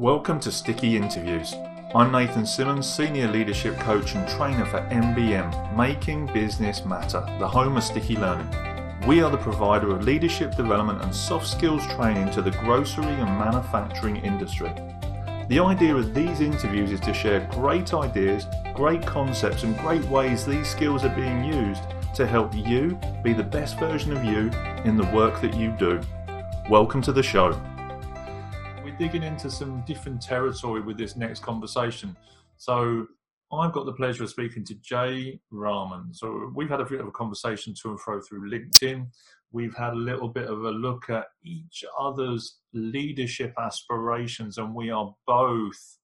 Welcome to Sticky Interviews. I'm Nathan Simmons, Senior Leadership Coach and Trainer for MBM, Making Business Matter, the home of sticky learning. We are the provider of leadership development and soft skills training to the grocery and manufacturing industry. The idea of these interviews is to share great ideas, great concepts, and great ways these skills are being used to help you be the best version of you in the work that you do. Welcome to the show digging into some different territory with this next conversation. So I've got the pleasure of speaking to Jay Rahman. So we've had a bit of a conversation to and fro through LinkedIn. We've had a little bit of a look at each other's leadership aspirations, and we are both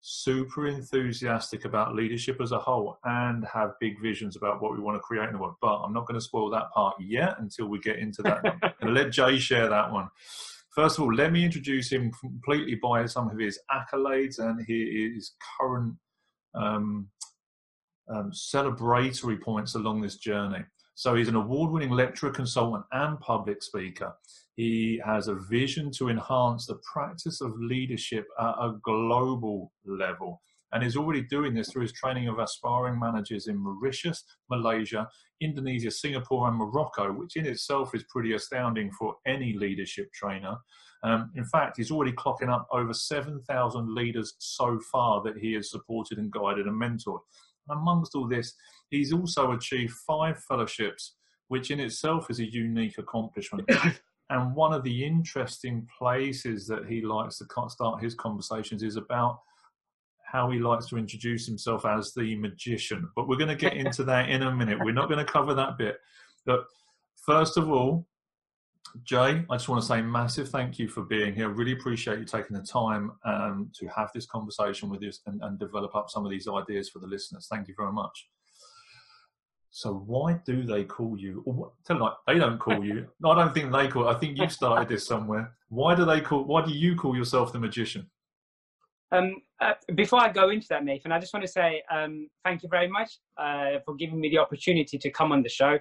super enthusiastic about leadership as a whole and have big visions about what we want to create in the world. But I'm not going to spoil that part yet until we get into that. I'm going to let Jay share that one. First of all, let me introduce him completely by some of his accolades and his current um, um, celebratory points along this journey. So he's an award-winning lecturer, consultant, and public speaker. He has a vision to enhance the practice of leadership at a global level and is already doing this through his training of aspiring managers in Mauritius, Malaysia, Indonesia, Singapore, and Morocco, which in itself is pretty astounding for any leadership trainer. Um, in fact, he's already clocking up over 7,000 leaders so far that he has supported and guided and mentored. And amongst all this, he's also achieved five fellowships, which in itself is a unique accomplishment. and one of the interesting places that he likes to start his conversations is about how he likes to introduce himself as the magician. But we're going to get into that in a minute. We're not going to cover that bit. But first of all, Jay, I just want to say massive thank you for being here. Really appreciate you taking the time um, to have this conversation with us and, and develop up some of these ideas for the listeners. Thank you very much. So why do they call you? tell them like they don't call you. I don't think they call. I think you started this somewhere. Why do they call? Why do you call yourself the magician? Um, uh, before I go into that, Nathan, I just want to say um, thank you very much uh, for giving me the opportunity to come on the show.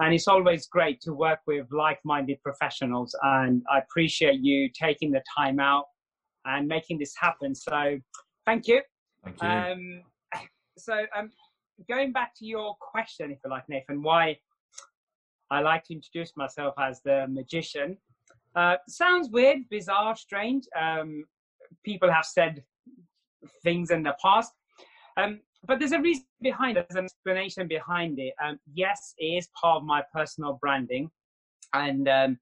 And it's always great to work with like minded professionals. And I appreciate you taking the time out and making this happen. So thank you. Thank you. Um, so, um, going back to your question, if you like, Nathan, why I like to introduce myself as the magician. Uh, sounds weird, bizarre, strange. Um, people have said things in the past. Um, but there's a reason behind it, there's an explanation behind it. Um, yes, it is part of my personal branding, and um,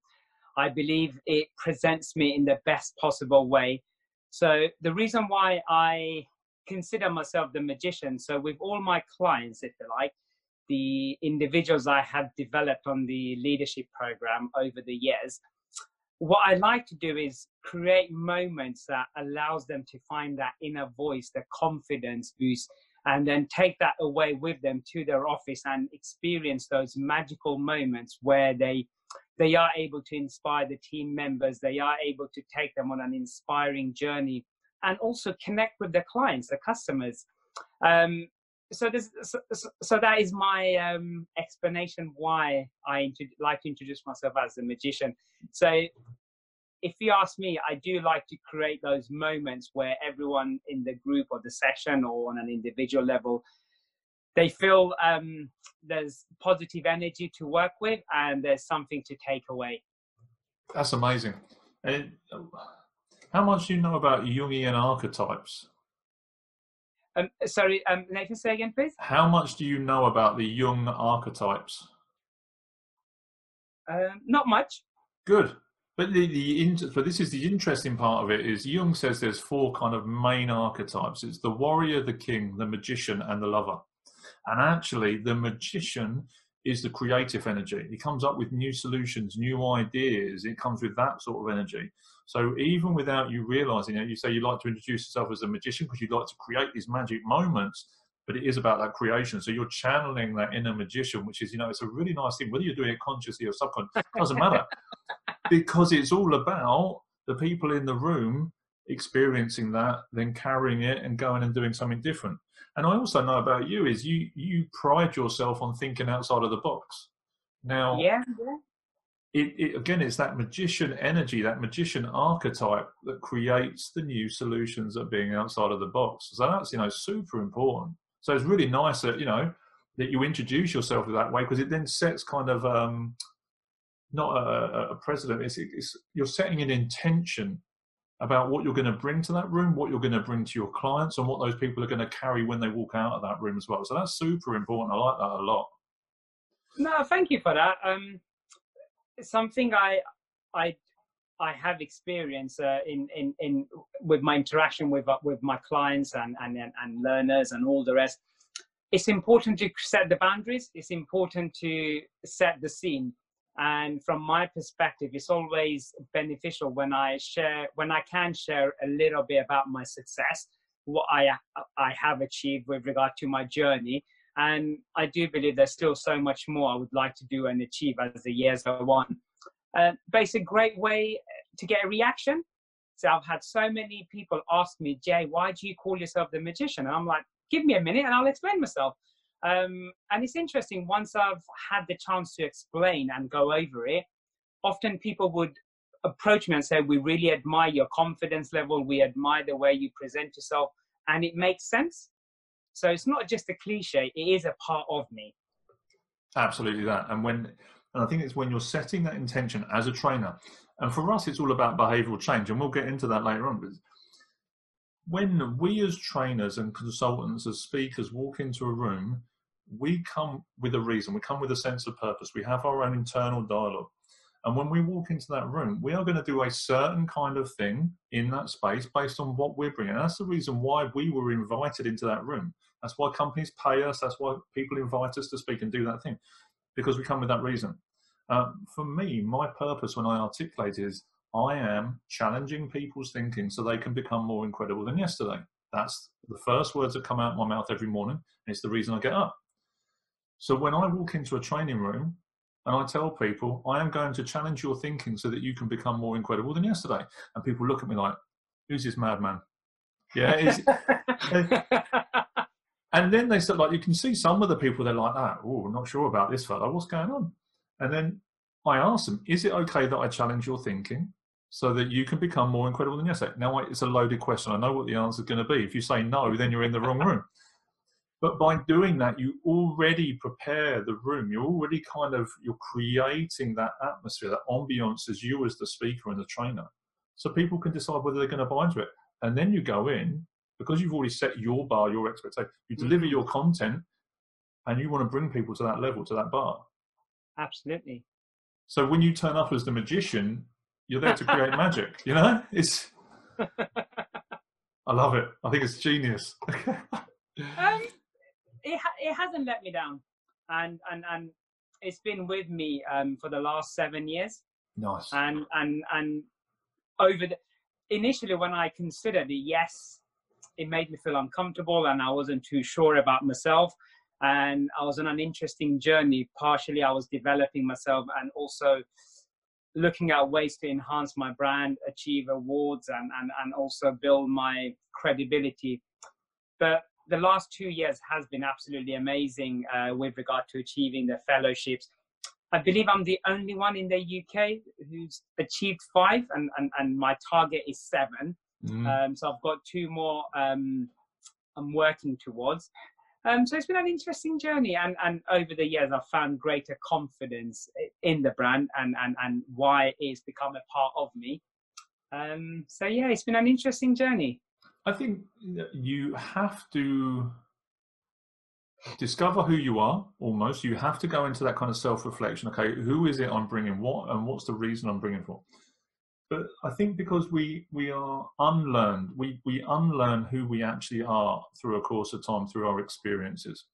I believe it presents me in the best possible way. So, the reason why I consider myself the magician, so with all my clients, if you like, the individuals I have developed on the leadership program over the years, what I like to do is create moments that allows them to find that inner voice, the confidence boost, and then take that away with them to their office and experience those magical moments where they they are able to inspire the team members, they are able to take them on an inspiring journey, and also connect with the clients, the customers. Um, so this so, so, that is my um, explanation why I inter- like to introduce myself as a magician. So if you ask me, I do like to create those moments where everyone in the group or the session or on an individual level, they feel um, there's positive energy to work with and there's something to take away. That's amazing. And how much do you know about Jungian archetypes? Um, sorry, um, Nathan, say again, please. How much do you know about the Jung archetypes? Um, not much. Good. But the, the but this is the interesting part of it is Jung says there's four kind of main archetypes. It's the warrior, the king, the magician, and the lover. And actually, the magician is the creative energy. He comes up with new solutions, new ideas. It comes with that sort of energy. So even without you realizing it, you say you like to introduce yourself as a magician because you like to create these magic moments, but it is about that creation. So you're channeling that inner magician, which is, you know, it's a really nice thing. Whether you're doing it consciously or subconsciously, doesn't matter. because it's all about the people in the room experiencing that, then carrying it and going and doing something different. And I also know about you is you you pride yourself on thinking outside of the box. Now, yeah, yeah. it, it, again, it's that magician energy, that magician archetype that creates the new solutions that being outside of the box. So that's you know super important. So it's really nice that you know that you introduce yourself that way because it then sets kind of um, not a, a precedent. It's, it's you're setting an intention about what you're going to bring to that room, what you're going to bring to your clients, and what those people are going to carry when they walk out of that room as well. So that's super important. I like that a lot. No, thank you for that. Um, something I I I have experience uh, in, in in with my interaction with uh, with my clients and, and and learners and all the rest. It's important to set the boundaries. It's important to set the scene. And from my perspective, it's always beneficial when I share when I can share a little bit about my success, what I I have achieved with regard to my journey, and I do believe there's still so much more I would like to do and achieve as the years go on. Uh, but it's a great way to get a reaction. So I've had so many people ask me, Jay, why do you call yourself the magician? And I'm like, give me a minute and I'll explain myself. Um, and it's interesting, once I've had the chance to explain and go over it, often people would approach me and say, We really admire your confidence level, we admire the way you present yourself, and it makes sense. So it's not just a cliche, it is a part of me. Absolutely that. And when and I think it's when you're setting that intention as a trainer, and for us it's all about behavioral change, and we'll get into that later on. When we as trainers and consultants, as speakers, walk into a room, we come with a reason, we come with a sense of purpose, we have our own internal dialogue. And when we walk into that room, we are going to do a certain kind of thing in that space based on what we're bringing. And that's the reason why we were invited into that room. That's why companies pay us. That's why people invite us to speak and do that thing, because we come with that reason. Uh, for me, my purpose when I articulate is I am challenging people's thinking so they can become more incredible than yesterday. That's the first words that come out of my mouth every morning. And it's the reason I get up. So when I walk into a training room, and I tell people, I am going to challenge your thinking so that you can become more incredible than yesterday. And people look at me like, who's this madman? Yeah. and then they start like, you can see some of the people, they're like, ah, oh, I'm not sure about this fella. What's going on? And then I ask them, is it okay that I challenge your thinking so that you can become more incredible than yesterday? Now, it's a loaded question. I know what the answer is going to be. If you say no, then you're in the wrong room. But by doing that, you already prepare the room. You're already kind of you're creating that atmosphere, that ambiance as you as the speaker and the trainer. So people can decide whether they're going to buy into it. And then you go in, because you've already set your bar, your expectation, you deliver mm-hmm. your content and you want to bring people to that level, to that bar. Absolutely. So when you turn up as the magician, you're there to create magic, you know? It's I love it. I think it's genius. um, it ha- it hasn't let me down, and and and it's been with me um, for the last seven years. Nice. And and and over the initially when I considered it, yes, it made me feel uncomfortable, and I wasn't too sure about myself. And I was on an interesting journey. Partially, I was developing myself, and also looking at ways to enhance my brand, achieve awards, and and and also build my credibility. But the last two years has been absolutely amazing uh, with regard to achieving the fellowships. I believe I'm the only one in the UK who's achieved five, and, and, and my target is seven. Mm. Um, so I've got two more um, I'm working towards. Um, so it's been an interesting journey, and, and over the years, I've found greater confidence in the brand and, and, and why it's become a part of me. Um, so yeah, it's been an interesting journey. I think you have to discover who you are almost you have to go into that kind of self-reflection okay who is it i'm bringing what and what's the reason i'm bringing for but i think because we we are unlearned we we unlearn who we actually are through a course of time through our experiences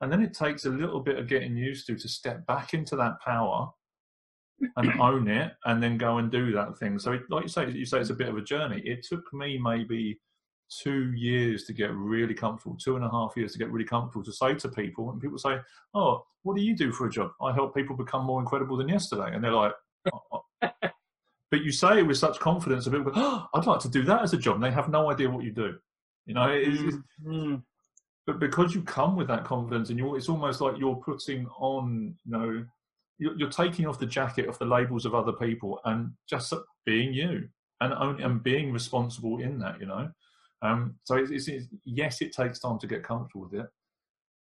and then it takes a little bit of getting used to to step back into that power and own it and then go and do that thing so it, like you say you say it's a bit of a journey it took me maybe two years to get really comfortable, two and a half years to get really comfortable to say to people, and people say, "Oh, what do you do for a job?" I help people become more incredible than yesterday, and they're like, oh. oh. "But you say it with such confidence, and people go, oh, I'd like to do that as a job," and they have no idea what you do. You know, mm-hmm. But because you come with that confidence, and you it's almost like you're putting on, you know, you're, you're taking off the jacket of the labels of other people and just being you and and being responsible in that. You know, um, so it's, it's, it's, yes, it takes time to get comfortable with it,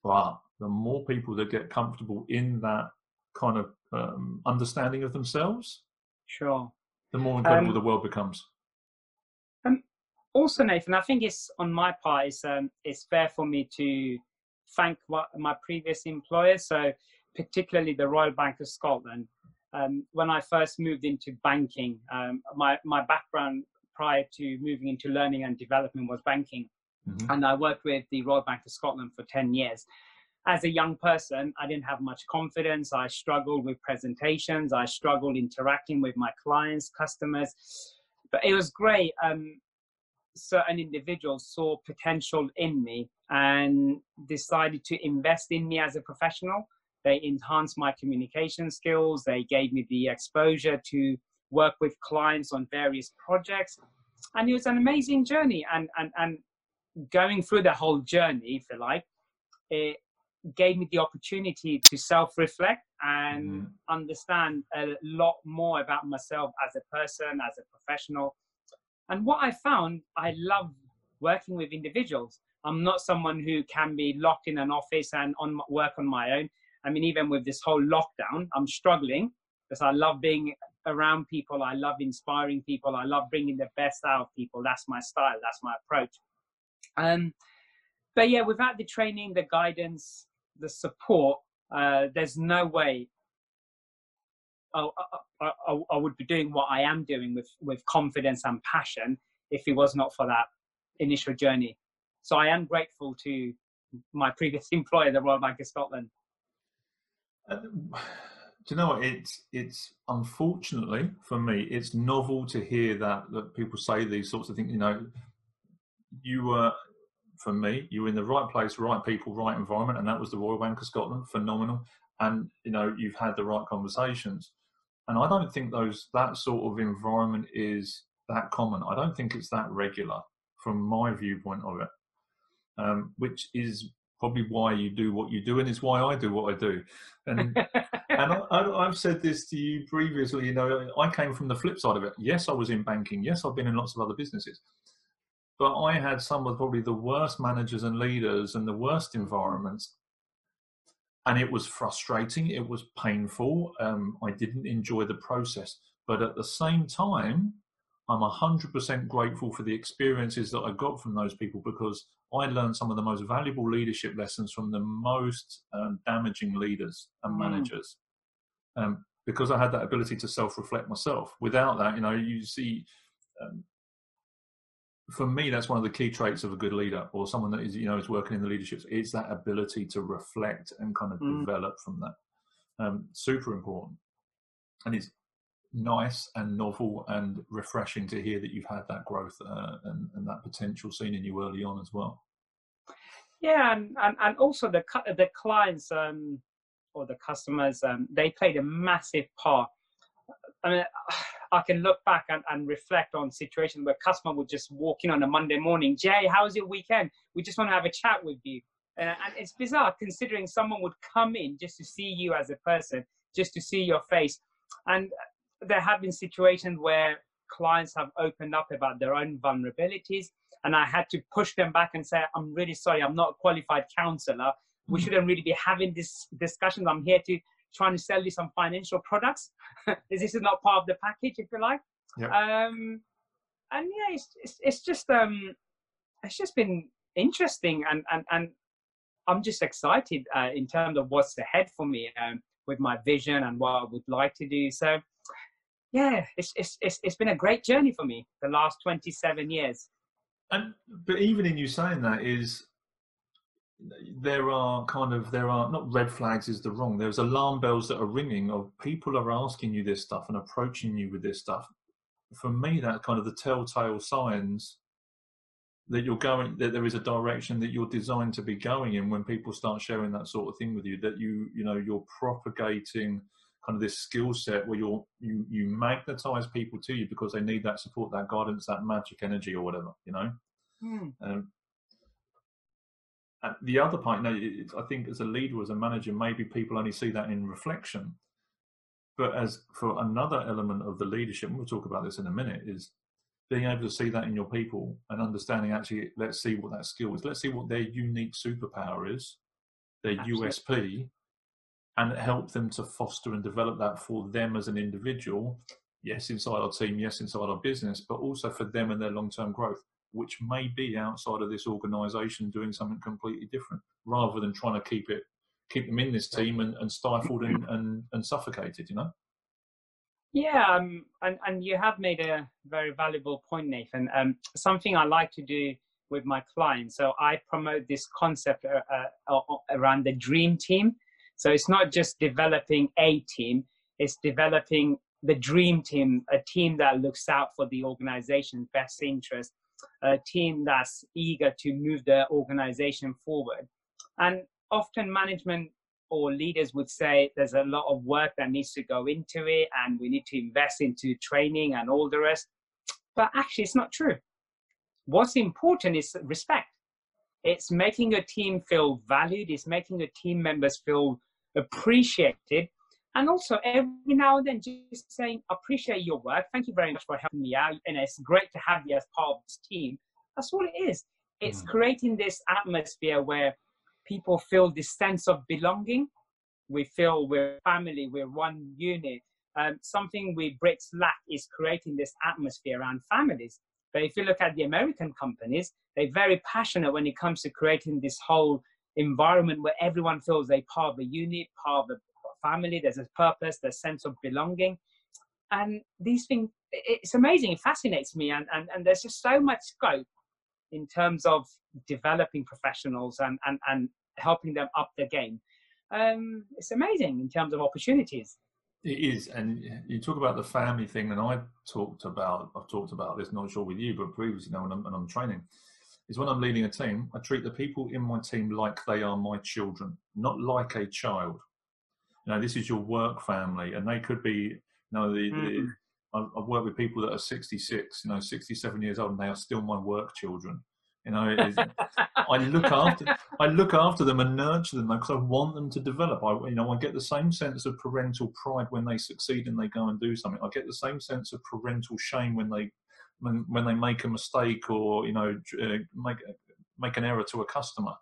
but the more people that get comfortable in that kind of um, understanding of themselves, sure, the more incredible um, the world becomes. Also, Nathan, I think it's on my part. It's um, it's fair for me to thank what, my previous employer. So, particularly the Royal Bank of Scotland. Um, when I first moved into banking, um, my my background prior to moving into learning and development was banking. Mm-hmm. And I worked with the Royal Bank of Scotland for 10 years. As a young person, I didn't have much confidence. I struggled with presentations. I struggled interacting with my clients, customers. But it was great. Um, certain individuals saw potential in me and decided to invest in me as a professional. They enhanced my communication skills. They gave me the exposure to work with clients on various projects. And it was an amazing journey. And, and, and going through the whole journey, if you like, it gave me the opportunity to self reflect and mm. understand a lot more about myself as a person, as a professional. And what I found, I love working with individuals. I'm not someone who can be locked in an office and on work on my own. I mean, even with this whole lockdown, I'm struggling because I love being around people. I love inspiring people. I love bringing the best out of people. That's my style. That's my approach. Um, but yeah, without the training, the guidance, the support, uh, there's no way I, I, I, would be doing what I am doing with, with confidence and passion if it was not for that initial journey. So I am grateful to my previous employer, the Royal Bank of Scotland. Uh, do you know what? It's it's unfortunately for me, it's novel to hear that that people say these sorts of things. You know, you were for me, you were in the right place, right people, right environment, and that was the Royal Bank of Scotland. Phenomenal, and you know you've had the right conversations. And I don't think those that sort of environment is that common. I don't think it's that regular from my viewpoint of it, um, which is probably why you do what you do, and it's why I do what I do. And and I, have said this to you previously. You know, I came from the flip side of it. Yes, I was in banking. Yes, I've been in lots of other businesses, but I had some of probably the worst managers and leaders and the worst environments. And it was frustrating. It was painful. Um, I didn't enjoy the process, but at the same time, I'm 100% grateful for the experiences that I got from those people because I learned some of the most valuable leadership lessons from the most um, damaging leaders and mm. managers. Um, because I had that ability to self-reflect myself. Without that, you know, you see, um, for me, that's one of the key traits of a good leader or someone that is, you know, is working in the leadership. It's that ability to reflect and kind of mm. develop from that. Um, super important, and it's nice and novel and refreshing to hear that you've had that growth uh, and, and, that potential seen in you early on as well. Yeah, and, and, and also the the clients um, or the customers um, they played a massive part. I mean, I can look back and, and reflect on situations where customer would just walk in on a Monday morning. Jay, how's your weekend? We just want to have a chat with you. and it's bizarre considering someone would come in just to see you as a person, just to see your face. And there have been situations where clients have opened up about their own vulnerabilities and i had to push them back and say i'm really sorry i'm not a qualified counselor we mm. shouldn't really be having this discussion i'm here to trying to sell you some financial products this is not part of the package if you like yep. um and yeah it's, it's, it's just um it's just been interesting and and and i'm just excited uh, in terms of what's ahead for me um, with my vision and what i would like to do so yeah, it's, it's, it's, it's been a great journey for me the last 27 years. And, but even in you saying that is, there are kind of there are not red flags is the wrong there's alarm bells that are ringing of people are asking you this stuff and approaching you with this stuff for me that's kind of the telltale signs that you're going that there is a direction that you're designed to be going in when people start sharing that sort of thing with you that you you know you're propagating kind of this skill set where you're you you magnetize people to you because they need that support, that guidance, that magic energy or whatever, you know. Mm. Um, the other part, you know, I think as a leader, as a manager, maybe people only see that in reflection. but as for another element of the leadership, and we'll talk about this in a minute, is being able to see that in your people and understanding actually, let's see what that skill is. Let's see what their unique superpower is, their Absolutely. USP, and help them to foster and develop that for them as an individual. Yes, inside our team, yes, inside our business, but also for them and their long term growth, which may be outside of this organization doing something completely different rather than trying to keep it keep them in this team and, and stifled and, and, and suffocated, you know? Yeah, um, and, and you have made a very valuable point, Nathan. Um, something I like to do with my clients. So I promote this concept uh, uh, around the dream team. So it's not just developing a team, it's developing the dream team, a team that looks out for the organization's best interest, a team that's eager to move the organization forward. And often management or leaders would say there's a lot of work that needs to go into it and we need to invest into training and all the rest. But actually, it's not true. What's important is respect. It's making a team feel valued, it's making the team members feel appreciated. And also, every now and then, just saying, appreciate your work. Thank you very much for helping me out. And it's great to have you as part of this team. That's all it is. It's mm. creating this atmosphere where people feel this sense of belonging. We feel we're family, we're one unit. Um, something we Brits lack is creating this atmosphere around families. But if you look at the American companies, they're very passionate when it comes to creating this whole environment where everyone feels they're part of a unit, part of a family, there's a purpose, there's a sense of belonging. And these things, it's amazing, it fascinates me. And, and, and there's just so much scope in terms of developing professionals and, and, and helping them up their game. Um, it's amazing in terms of opportunities. It is, and you talk about the family thing, and I talked about I've talked about this, not sure with you, but previously, know, when I'm, when I'm training, is when I'm leading a team, I treat the people in my team like they are my children, not like a child. You know, this is your work family, and they could be, you know, the, mm-hmm. the I've worked with people that are 66, you know, 67 years old, and they are still my work children. You know, I look after I look after them and nurture them because I want them to develop. I, you know, I get the same sense of parental pride when they succeed and they go and do something. I get the same sense of parental shame when they when when they make a mistake or you know uh, make make an error to a customer.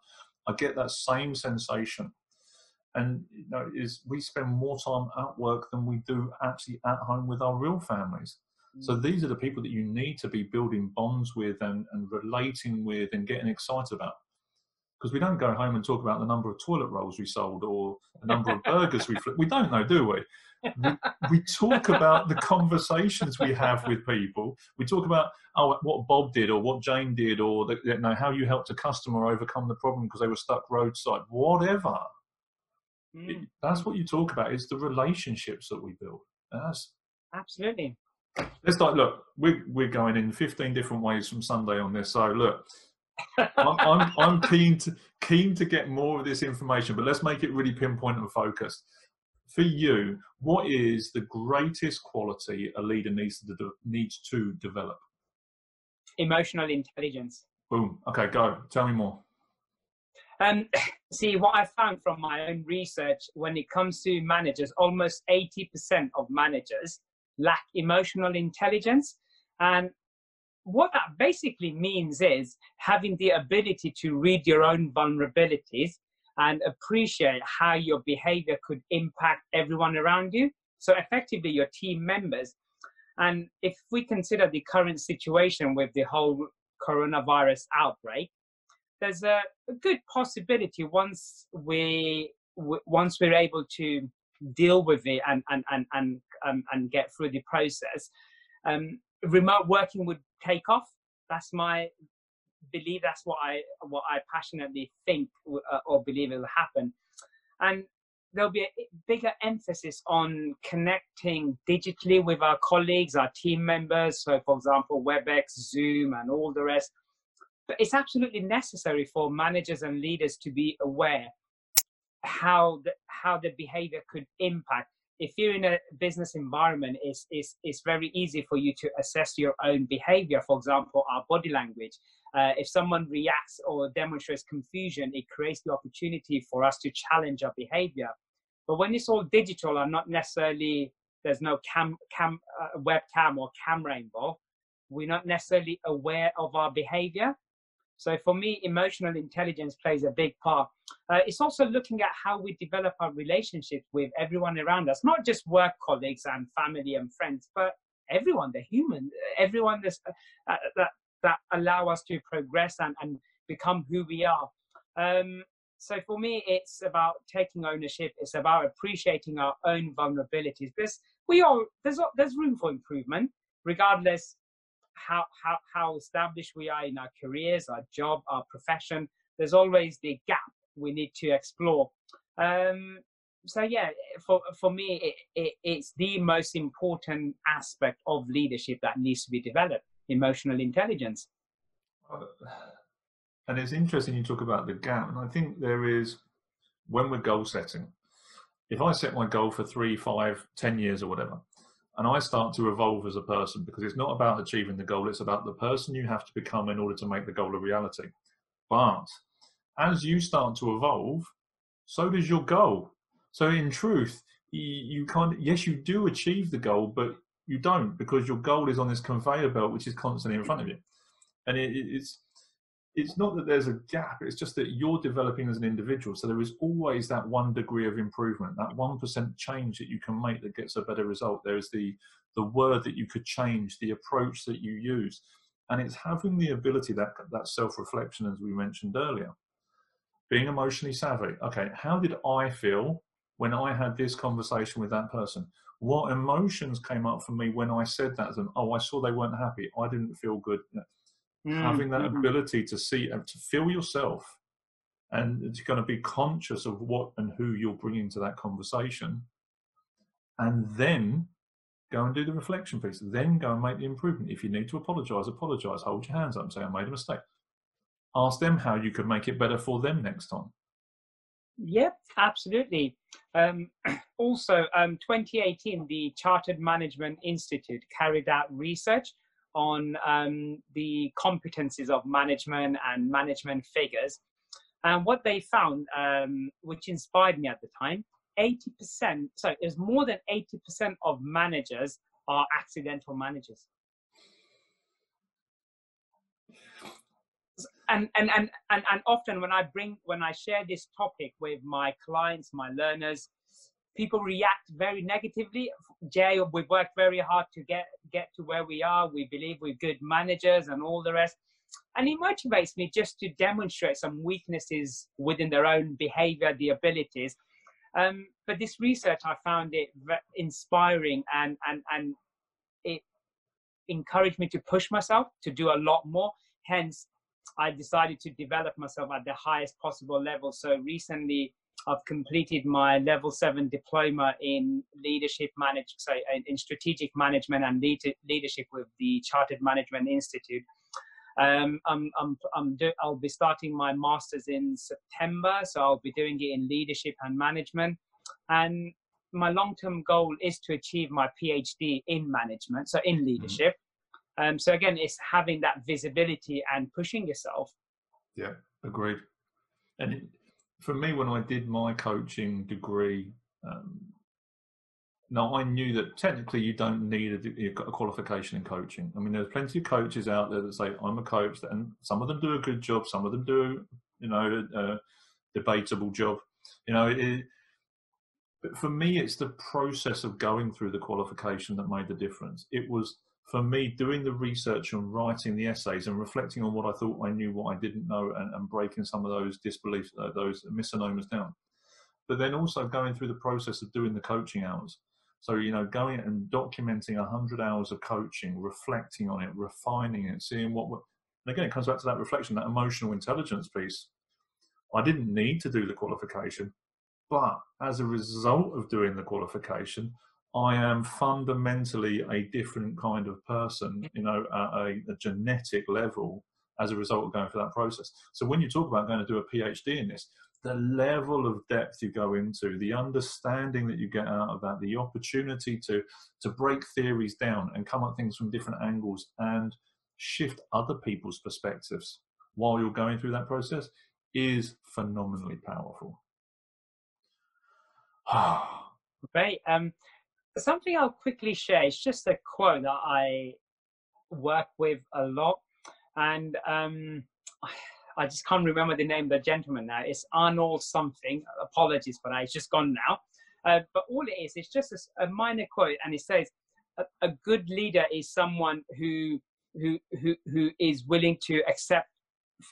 I get that same sensation. And you know, is we spend more time at work than we do actually at home with our real families. So mm. these are the people that you need to be building bonds with and, and relating with and getting excited about. Because we don't go home and talk about the number of toilet rolls we sold or the number of burgers we flipped. We don't know, do we? we? We talk about the conversations we have with people. We talk about oh, what Bob did or what Jane did or the, you know, how you helped a customer overcome the problem because they were stuck roadside, whatever. Mm. That's what you talk about is the relationships that we build. That's, Absolutely. Let's like look. We're we're going in fifteen different ways from Sunday on this. So look, I'm, I'm, I'm keen to keen to get more of this information, but let's make it really pinpoint and focused. For you, what is the greatest quality a leader needs to de- needs to develop? Emotional intelligence. Boom. Okay, go. Tell me more. Um, see, what I found from my own research when it comes to managers, almost 80% of managers lack emotional intelligence. And what that basically means is having the ability to read your own vulnerabilities and appreciate how your behavior could impact everyone around you. So, effectively, your team members. And if we consider the current situation with the whole coronavirus outbreak, there's a, good possibility once we w- once we're able to deal with it and and and and, um, and get through the process. Um, remote working would take off. That's my belief. That's what I what I passionately think uh, or believe it will happen, and there'll be a bigger emphasis on connecting digitally with our colleagues, our team members. So, for example, WebEx, Zoom, and all the rest. But it's absolutely necessary for managers and leaders to be aware how the, how the behavior could impact. If you're in a business environment it's, it's, it's very easy for you to assess your own behavior for example our body language. Uh, if someone reacts or demonstrates confusion it creates the opportunity for us to challenge our behavior. But when it's all digital and not necessarily there's no cam, cam uh, webcam or camera involved, we're not necessarily aware of our behavior. So for me, emotional intelligence plays a big part. Uh, it's also looking at how we develop our relationships with everyone around us, not just work colleagues and family and friends, but everyone, the human, everyone that's, uh, that that allow us to progress and, and become who we are. Um, so for me, it's about taking ownership. It's about appreciating our own vulnerabilities because we all there's there's room for improvement, regardless how how how established we are in our careers, our job, our profession. There's always the gap we need to explore. Um, so yeah, for for me, it, it, it's the most important aspect of leadership that needs to be developed: emotional intelligence. And it's interesting you talk about the gap, and I think there is when we're goal setting. If I set my goal for three, five, ten years, or whatever, and I start to evolve as a person because it's not about achieving the goal, it's about the person you have to become in order to make the goal a reality. But as you start to evolve, so does your goal. So in truth, you, can't, yes, you do achieve the goal, but you don't because your goal is on this conveyor belt, which is constantly in front of you. And it, it's, it's not that there's a gap it's just that you're developing as an individual so there is always that one degree of improvement that 1% change that you can make that gets a better result. There is the the word that you could change the approach that you use and it's having the ability that that self-reflection as we mentioned earlier being emotionally savvy. Okay how did i feel when i had this conversation with that person? What emotions came up for me when i said that to them? Oh i saw they weren't happy. I didn't feel good mm, having that mm-hmm. ability to see and to feel yourself and it's going to be conscious of what and who you're bringing to that conversation and then go and do the reflection piece then go and make the improvement if you need to apologize apologize hold your hands up and say i made a mistake ask them how you could make it better for them next time Yep, absolutely. Um, also, um, 2018, the Chartered Management Institute carried out research on um, the competencies of management and management figures. And what they found, um, which inspired me at the time, 80%, so it was more than 80% of managers are accidental managers. And, and, and, and, and often when I bring, when I share this topic with my clients, my learners, people react very negatively. Jay, we've worked very hard to get get to where we are. We believe we're good managers and all the rest. And it motivates me just to demonstrate some weaknesses within their own behavior, the abilities. Um, but this research, I found it inspiring and, and, and it encouraged me to push myself to do a lot more. Hence, I decided to develop myself at the highest possible level. So recently, I've completed my level seven diploma in leadership management, sorry, in strategic management and leadership with the Chartered Management Institute. Um, I'm, I'm, I'm do, I'll be starting my master's in September, so I'll be doing it in leadership and management. And my long-term goal is to achieve my PhD in management, so in mm-hmm. leadership. Mm-hmm. Um, so again, it's having that visibility and pushing yourself. Yeah, agreed. And for me, when I did my coaching degree, um, now I knew that technically you don't need a, a, qualification in coaching. I mean, there's plenty of coaches out there that say I'm a coach, and some of them do a good job, some of them do, you know, a debatable job. You know, it, but for me, it's the process of going through the qualification that made the difference. It was for me, doing the research and writing the essays and reflecting on what I thought I knew, what I didn't know, and, and breaking some of those disbeliefs, uh, those misnomers down. But then also going through the process of doing the coaching hours. So, you know, going and documenting 100 hours of coaching, reflecting on it, refining it, seeing what. And again, it comes back to that reflection, that emotional intelligence piece. I didn't need to do the qualification, but as a result of doing the qualification, I am fundamentally a different kind of person, you know, at a, a, genetic level as a result of going through that process. So when you talk about going to do a PhD in this, the level of depth you go into, the understanding that you get out of that, the opportunity to to break theories down and come at things from different angles and shift other people's perspectives while you're going through that process is phenomenally powerful. Great. Um, something I'll quickly share. It's just a quote that I work with a lot, and um, I just can't remember the name of the gentleman now. It's Arnold something. Apologies for that. It's just gone now. Uh, but all it is, it's just a, a minor quote, and it says, a, "A good leader is someone who who who who is willing to accept,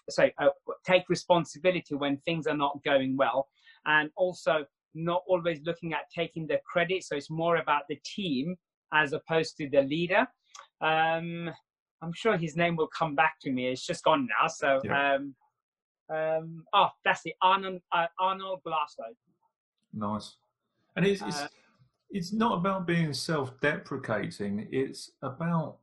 so uh, take responsibility when things are not going well, and also not always looking at taking the credit. So it's more about the team as opposed to the leader." Um, I'm sure his name will come back to me. It's just gone now. So, yeah. um, um, oh, that's it, Arnold uh, Arnold Glasow. Nice, and it's it's, uh, it's not about being self-deprecating. It's about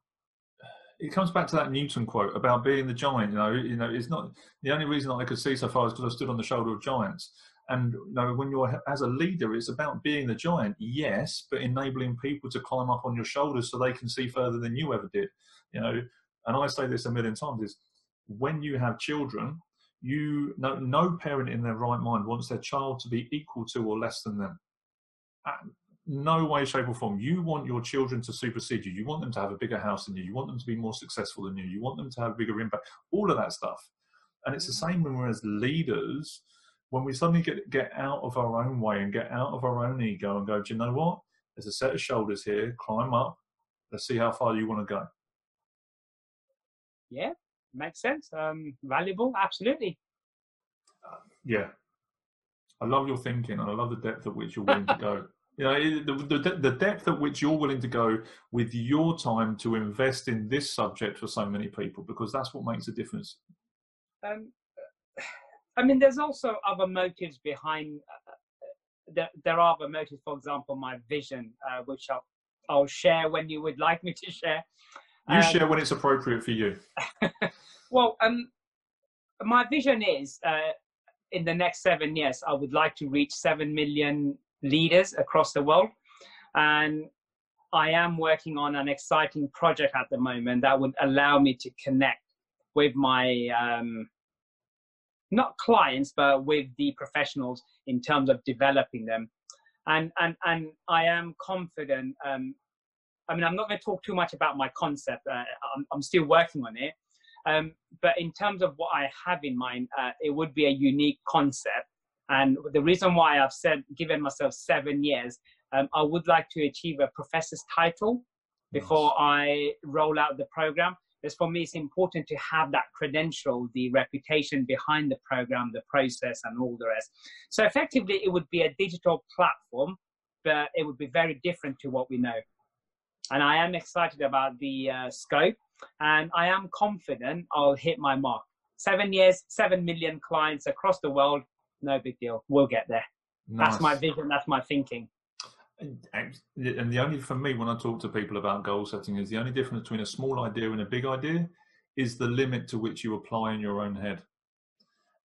it comes back to that Newton quote about being the giant. You know, you know, it's not the only reason that I could see so far is because I stood on the shoulder of giants. And you know, when you're as a leader, it's about being the giant, yes, but enabling people to climb up on your shoulders so they can see further than you ever did. You know, and I say this a million times: is when you have children, you no, no parent in their right mind wants their child to be equal to or less than them. no way, shape, or form. You want your children to supersede you. You want them to have a bigger house than you. You want them to be more successful than you. You want them to have a bigger impact. All of that stuff. And it's the mm-hmm. same when we're as leaders when we suddenly get get out of our own way and get out of our own ego and go, do you know what? There's a set of shoulders here. Climb up. Let's see how far you want to go. Yeah, makes sense. Um, valuable, absolutely. Uh, yeah, I love your thinking, and I love the depth at which you're willing to go. You know, the, the, the depth at which you're willing to go with your time to invest in this subject for so many people, because that's what makes a difference. Um, I mean, there's also other motives behind. Uh, there, there are other motives. For example, my vision, uh, which I'll, I'll share when you would like me to share. You um, share when it's appropriate for you. well, um, my vision is uh, in the next seven years, I would like to reach seven million leaders across the world, and I am working on an exciting project at the moment that would allow me to connect with my um, not clients, but with the professionals in terms of developing them. And, and, and I am confident. Um, I mean, I'm not going to talk too much about my concept. Uh, I'm, I'm, still working on it. Um, but in terms of what I have in mind, uh, it would be a unique concept. And the reason why I've said, given myself seven years, um, I would like to achieve a professor's title before I roll out the program is for me, it's important to have that credential, the reputation behind the program, the process, and all the rest. So effectively, it would be a digital platform, but it would be very different to what we know. And I am excited about the uh, scope, and I am confident I'll hit my mark. Seven years, seven million clients across the world, no big deal. We'll get there. Nice. That's my vision. That's my thinking and the only for me when I talk to people about goal setting is the only difference between a small idea and a big idea is the limit to which you apply in your own head.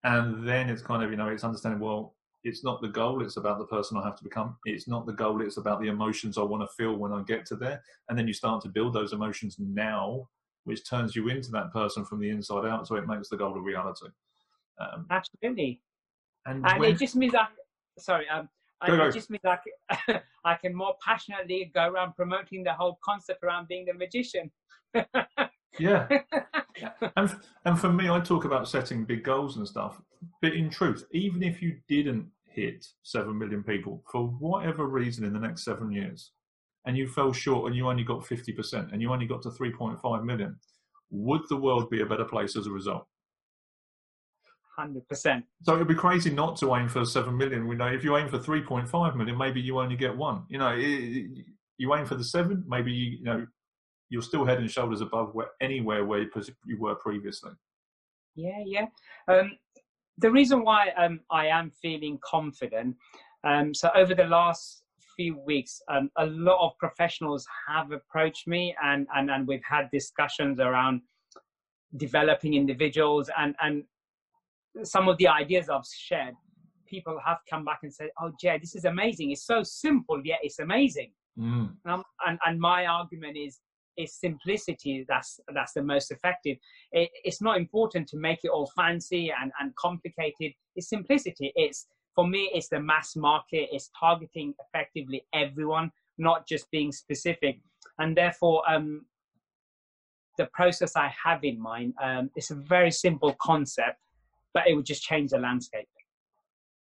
And then it's kind of, you know, it's understanding, well, it's not the goal, it's about the person I have to become. It's not the goal, it's about the emotions I want to feel when I get to there. And then you start to build those emotions now, which turns you into that person from the inside out. So it makes the goal a reality. Um, Absolutely. And, and when, it just means that, sorry, um, and it just means I can, I can more passionately go around promoting the whole concept around being the magician. yeah. And, and for me, I talk about setting big goals and stuff. But in truth, even if you didn't hit 7 million people for whatever reason in the next seven years, and you fell short and you only got 50% and you only got to 3.5 million, would the world be a better place as a result? Hundred percent. So it'd be crazy not to aim for seven million. We know if you aim for three point five million, maybe you only get one. You know, it, you aim for the seven, maybe you, you know you're still head and shoulders above where anywhere where you were previously. Yeah, yeah. Um, the reason why um, I am feeling confident. Um, so over the last few weeks, um, a lot of professionals have approached me, and and and we've had discussions around developing individuals and and some of the ideas I've shared, people have come back and said, "Oh, Jay, this is amazing. It's so simple, yet it's amazing." Mm. And, and, and my argument is is simplicity that's that's the most effective it, it's not important to make it all fancy and, and complicated it's simplicity it's for me it's the mass market it's targeting effectively everyone not just being specific. And therefore, um, the process I have in mind, um, it's a very simple concept, but it would just change the landscape.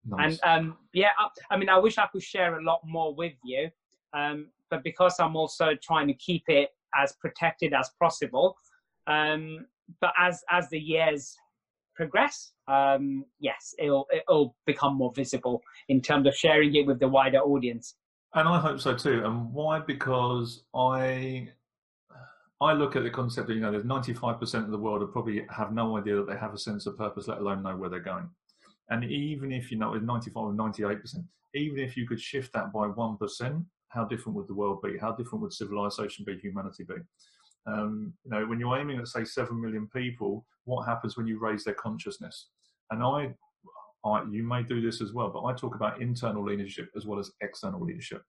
Nice. And um, yeah, I, I, mean, I wish I could share a lot more with you, um, but because I'm also trying to keep it as protected as possible. Um, but as as the years progress, um, yes, it'll it'll become more visible in terms of sharing it with the wider audience. And I hope so too. And why? Because I I look at the concept that you know there's 95% of the world that probably have no idea that they have a sense of purpose, let alone know where they're going. And even if you know with 95 or 98%, even if you could shift that by one percent, how different would the world be? How different would civilization be? Humanity be? Um, you know, when you're aiming at say seven million people, what happens when you raise their consciousness? And I, I, you may do this as well, but I talk about internal leadership as well as external leadership.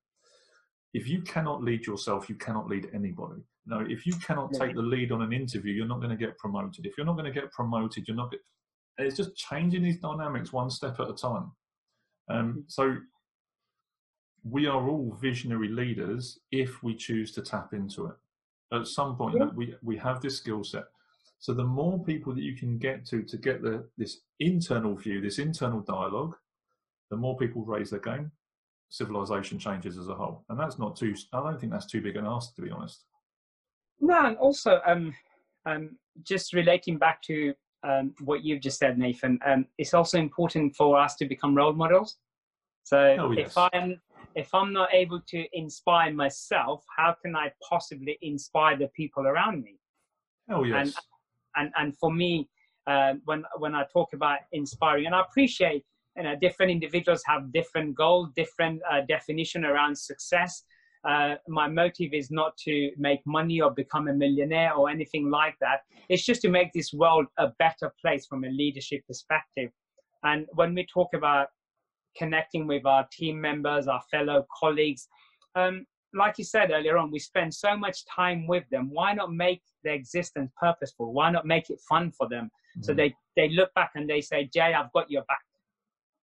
If you cannot lead yourself, you cannot lead anybody. No, if you cannot take the lead on an interview, you're not going to get promoted. If you're not going to get promoted, you're not. Get, it's just changing these dynamics one step at a time. Um, mm-hmm. so we are all visionary leaders if we choose to tap into it at some point yeah. we we have this skill set so the more people that you can get to to get the this internal view this internal dialogue the more people raise their game civilization changes as a whole and that's not too i don't think that's too big an ask to be honest no and also um um just relating back to um, what you've just said nathan um, it's also important for us to become role models so oh, yes. if i'm if I'm not able to inspire myself, how can I possibly inspire the people around me? Oh yes. And and, and for me, uh, when when I talk about inspiring, and I appreciate you know different individuals have different goals, different uh, definition around success. Uh, my motive is not to make money or become a millionaire or anything like that. It's just to make this world a better place from a leadership perspective. And when we talk about connecting with our team members, our fellow colleagues. Um, like you said earlier on, we spend so much time with them. Why not make their existence purposeful? Why not make it fun for them? Mm. So they, they look back and they say, Jay, I've got your back.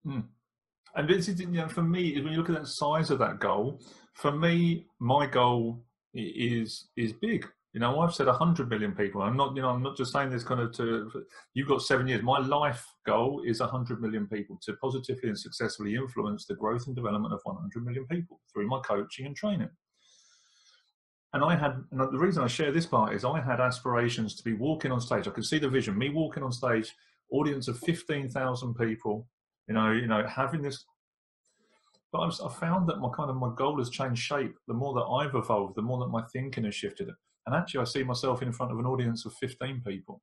Mm. And this is, you know, for me, when you look at the size of that goal, for me, my goal is is big. You know, I've said 100 million people. I'm not, you know, I'm not just saying this kind of to, you've got seven years. My life goal is 100 million people to positively and successfully influence the growth and development of 100 million people through my coaching and training. And I had, and the reason I share this part is I had aspirations to be walking on stage. I could see the vision, me walking on stage, audience of 15,000 people, you know, you know, having this but I, I found that my kind of my goal has changed shape. The more that I've evolved, the more that my thinking has shifted. And actually, I see myself in front of an audience of 15 people.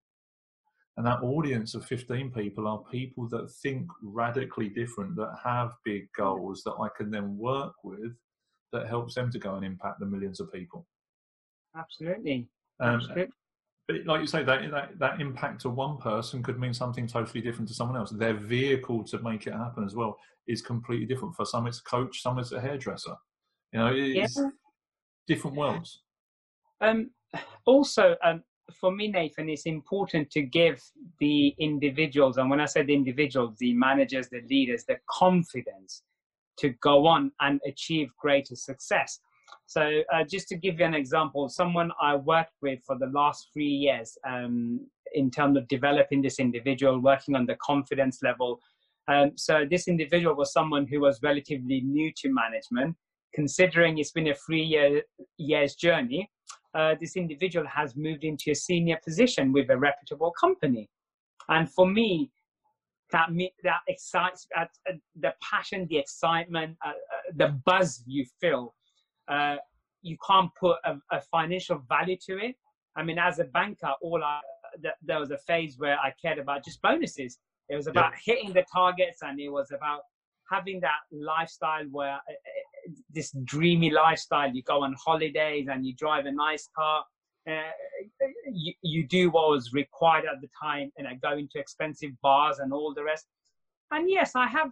And that audience of 15 people are people that think radically different, that have big goals that I can then work with that helps them to go and impact the millions of people. Absolutely. Um, Absolutely. But like you say, that, that that impact to one person could mean something totally different to someone else. Their vehicle to make it happen as well is completely different. For some, it's a coach, some it's a hairdresser. You know, it's yeah. different worlds. Um, also, um, for me, Nathan, it's important to give the individuals, and when I said the individuals, the managers, the leaders, the confidence to go on and achieve greater success. So, uh, just to give you an example, someone I worked with for the last three years um, in terms of developing this individual, working on the confidence level. Um, so, this individual was someone who was relatively new to management. Considering it's been a three year, years journey, uh, this individual has moved into a senior position with a reputable company. And for me, that that excites uh, the passion, the excitement, uh, uh, the buzz you feel. Uh, you can't put a, a, financial value to it. I mean, as a banker, all I th- there was a phase where I cared about just bonuses. It was about yeah. hitting the targets, and it was about having that lifestyle where this dreamy lifestyle. You go on holidays and you drive a nice car. Uh, you, you do what was required at the time, and you know, go into expensive bars and all the rest. And yes, I have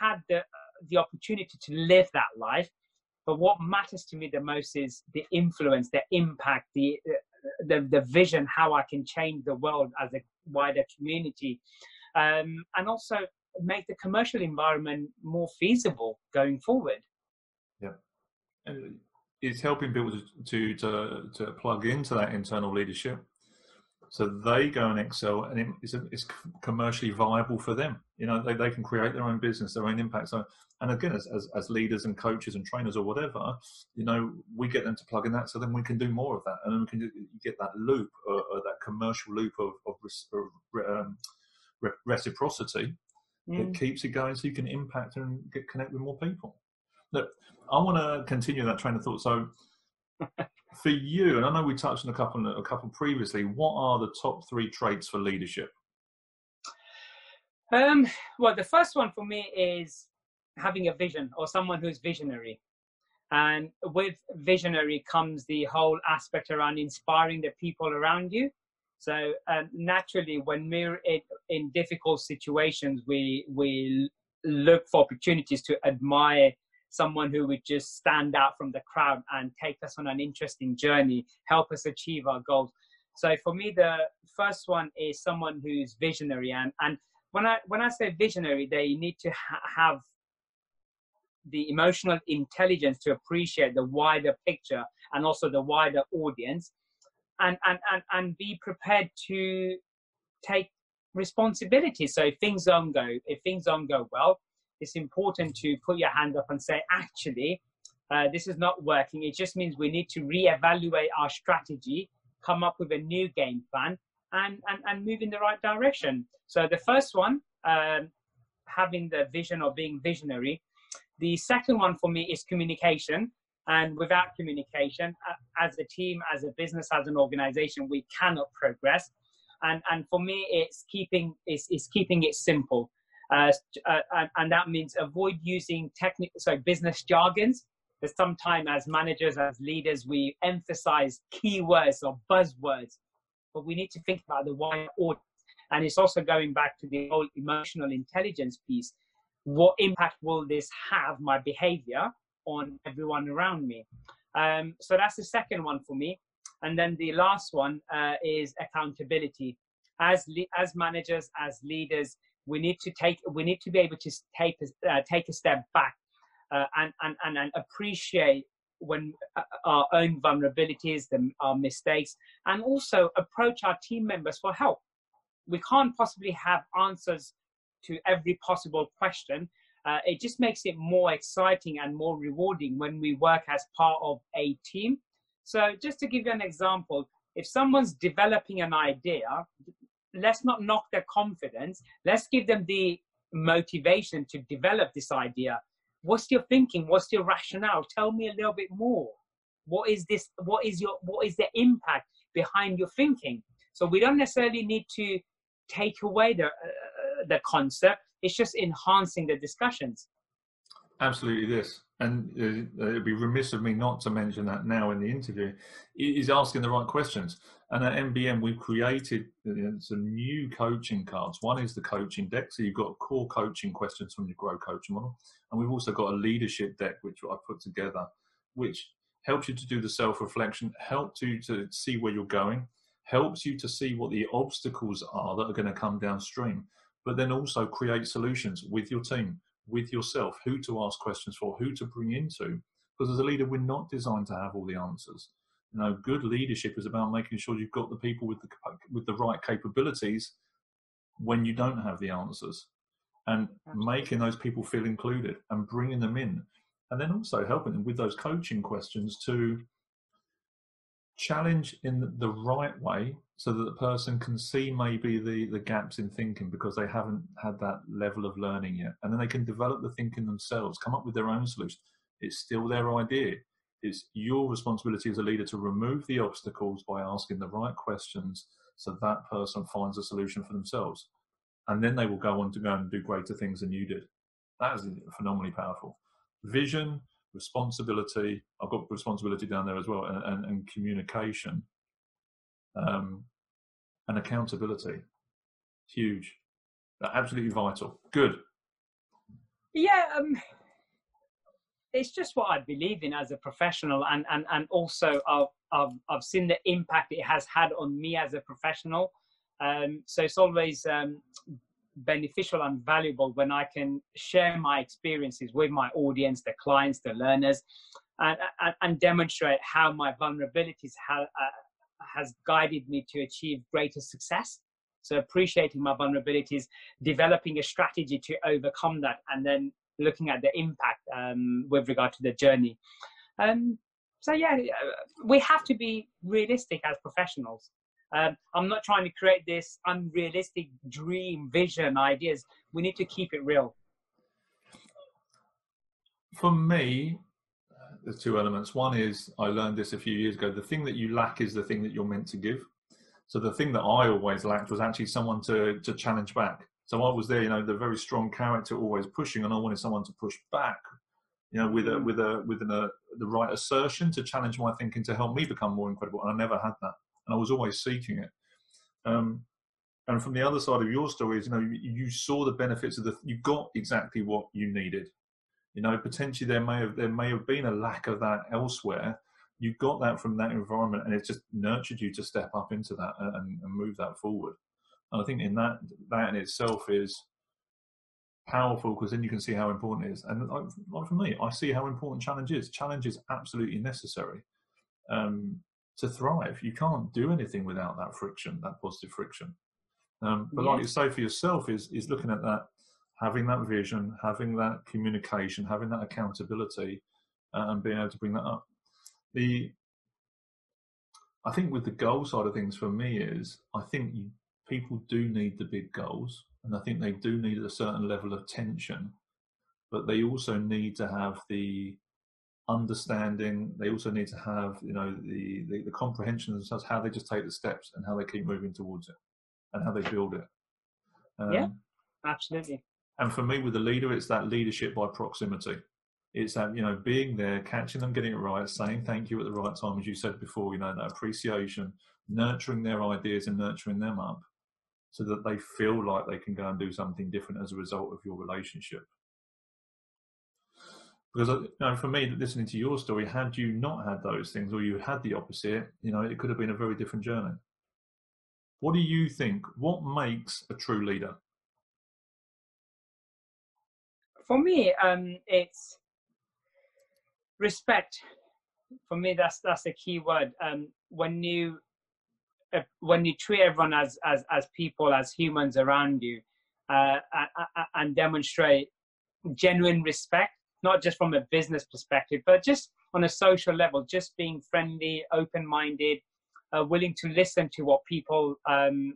had the the opportunity to live that life. But what matters to me the most is the influence, the impact, the the, the vision, how I can change the world as a wider community, um, and also make the commercial environment more feasible going forward. Yeah. it's helping people to, to, to plug into that internal leadership so they go and excel and it's, it's commercially viable for them. You know they, they can create their own business their own impact. So and again as, as, as, leaders and coaches and trainers or whatever you know we get them to plug in that so then we can do more of that. And then we can get that loop or, or that commercial loop of, of um, reciprocity mm. that keeps it going so you can impact and get connect with more people. Look i want to continue that train of thought. So for you, and I know we touched on a couple a couple previously. What are the top three traits for leadership? Um, well, the first one for me is having a vision or someone who's visionary. And with visionary comes the whole aspect around inspiring the people around you. So um, naturally, when we're in, in difficult situations, we we look for opportunities to admire someone who would just stand out from the crowd and take us on an interesting journey, help us achieve our goals. So for me, the first one is someone who's visionary, and and when I when I say visionary, they need to ha- have the emotional intelligence to appreciate the wider picture and also the wider audience, and and and, and be prepared to take responsibility. So if things don't go, if things don't go well, it's important to put your hand up and say, actually, uh, this is not working. It just means we need to reevaluate our strategy, come up with a new game plan, and, and, and move in the right direction. So the first one, um, having the vision or being visionary. The second one for me is communication. And without communication, as a team, as a business, as an organization, we cannot progress. And, and for me, it's keeping, it's, it's keeping it simple. Uh, uh, and, that means avoid using technical, so business jargons. Because sometimes as managers, as leaders, we emphasize keywords or buzzwords, but we need to think about the wider audience. And it's also going back to the whole emotional intelligence piece. What impact will this have my behavior on everyone around me? Um, so that's the second one for me. And then the last one uh, is accountability. As as managers, as leaders, we need to take we need to be able to take a, uh, take a step back uh, and, and and and appreciate when uh, our own vulnerabilities the, our mistakes and also approach our team members for help. We can't possibly have answers to every possible question. Uh, it just makes it more exciting and more rewarding when we work as part of a team. So just to give you an example if someone's developing an idea let's not knock their confidence. Let's give them the motivation to develop this idea. What's your thinking? What's your rationale? Tell me a little bit more. What is this? What is your? What is the impact behind your thinking? So we don't necessarily need to take away the uh, the concept. It's just enhancing the discussions. Absolutely, this and uh, it'd be remiss of me not to mention that now in the interview, is asking the right questions. And at MBM, we've created uh, uh, some new coaching cards. One is the coaching deck, so you've got core coaching questions from your Grow Coaching model, and we've also got a leadership deck which I put together, which helps you to do the self-reflection, helps you to see where you're going, helps you to see what the obstacles are that are going to come downstream, but then also create solutions with your team with yourself, who to ask questions for, who to bring into. Because as a leader, we're not designed to have all the answers. You know, good leadership is about making sure you've got the people with the with the right capabilities when you don't have the answers, and making those people feel included and bringing them in, and then also helping them with those coaching questions to challenge in the right way so that the person can see maybe the, the gaps in thinking because they haven't had that level of learning yet. And then they can develop the thinking themselves, come up with their own solution. It's still their idea. It's your responsibility as a leader to remove the obstacles by asking the right questions so that person finds a solution for themselves. And then they will go on to go and do greater things than you did. That is phenomenally powerful. Vision, responsibility. I've got responsibility down there as well, and, and, and communication, um, and accountability. Huge, absolutely vital. Good. Yeah, um, it's just what I believe in as a professional, and and and also I've I've, I've seen the impact it has had on me as a professional. Um, so it's always um, beneficial and valuable when I can share my experiences with my audience, the clients, the learners, and, and, and demonstrate how my vulnerabilities ha, uh, has guided me to achieve greater success. So appreciating my vulnerabilities, developing a strategy to overcome that, and then looking at the impact um, with regard to the journey. Um, so yeah, uh, we have to be realistic as professionals. Um, I'm not trying to create this unrealistic dream, vision, ideas. We need to keep it real. For me, there's two elements. One is I learned this a few years ago. The thing that you lack is the thing that you're meant to give. So the thing that I always lacked was actually someone to to challenge back. So I was there, you know, the very strong character, always pushing, and I wanted someone to push back, you know, with a mm. with a with an, a, the right assertion to challenge my thinking to help me become more incredible. And I never had that, and I was always seeking it. Um, and from the other side of your stories, you know, you, you saw the benefits of the, you got exactly what you needed. You know, potentially there may have there may have been a lack of that elsewhere. You got that from that environment, and it just nurtured you to step up into that uh, and, and move that forward. And I think in that that in itself is powerful because then you can see how important it is. And like, like for me, I see how important challenge is. Challenge is absolutely necessary um, to thrive. You can't do anything without that friction, that positive friction. Um, but like you say for yourself, is is looking at that, having that vision, having that communication, having that accountability, uh, and being able to bring that up. The I think with the goal side of things for me is I think you people do need the big goals, and I think they do need a certain level of tension, but they also need to have the understanding. They also need to have, you know, the the, the comprehension of how they just take the steps and how they keep moving towards it, and how they build it. Um, yeah, absolutely. And for me, with the leader, it's that leadership by proximity. It's that you know being there, catching them, getting it right, saying thank you at the right time, as you said before. You know that appreciation, nurturing their ideas and nurturing them up, so that they feel like they can go and do something different as a result of your relationship. Because uh, you know, for me, listening to your story, had you not had those things, or you had the opposite, you know, it could have been a very different journey. What do you think? What makes a true leader? For me, um, it's respect. For me, that's that's the key word. Um, when you when you treat everyone as as as people, as humans around you, uh, and demonstrate genuine respect, not just from a business perspective, but just on a social level, just being friendly, open-minded, uh, willing to listen to what people um,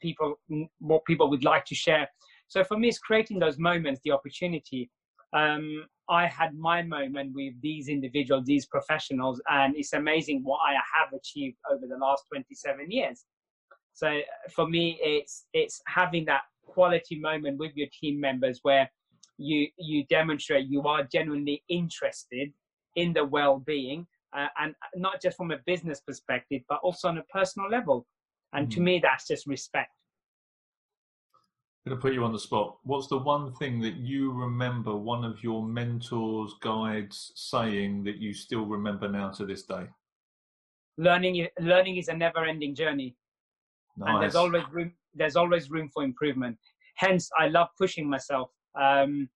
people what people would like to share. So for me, it's creating those moments, the opportunity. Um, I had my moment with these individuals, these professionals, and it's amazing what I have achieved over the last 27 years. So for me, it's it's having that quality moment with your team members where you you demonstrate you are genuinely interested in the well-being, uh, and not just from a business perspective, but also on a personal level. And mm-hmm. to me, that's just respect. Going to put you on the spot. What's the one thing that you remember one of your mentors, guides saying that you still remember now to this day? Learning, learning is a never-ending journey, nice. and there's always room. There's always room for improvement. Hence, I love pushing myself. Um,